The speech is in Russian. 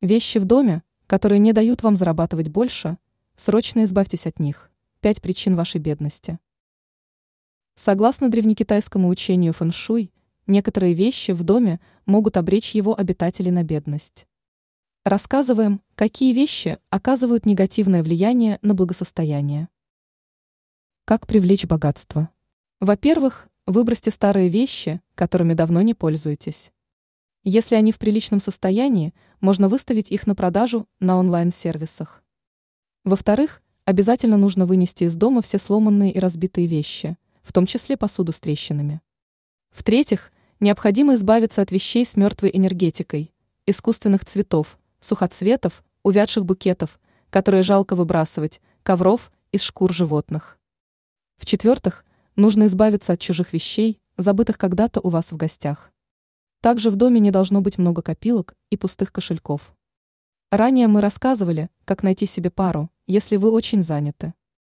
Вещи в доме, которые не дают вам зарабатывать больше, срочно избавьтесь от них. Пять причин вашей бедности. Согласно древнекитайскому учению фэншуй, некоторые вещи в доме могут обречь его обитателей на бедность. Рассказываем, какие вещи оказывают негативное влияние на благосостояние. Как привлечь богатство? Во-первых, выбросьте старые вещи, которыми давно не пользуетесь. Если они в приличном состоянии, можно выставить их на продажу на онлайн-сервисах. Во-вторых, обязательно нужно вынести из дома все сломанные и разбитые вещи, в том числе посуду с трещинами. В-третьих, необходимо избавиться от вещей с мертвой энергетикой, искусственных цветов, сухоцветов, увядших букетов, которые жалко выбрасывать, ковров из шкур животных. В-четвертых, нужно избавиться от чужих вещей, забытых когда-то у вас в гостях. Также в доме не должно быть много копилок и пустых кошельков. Ранее мы рассказывали, как найти себе пару, если вы очень заняты.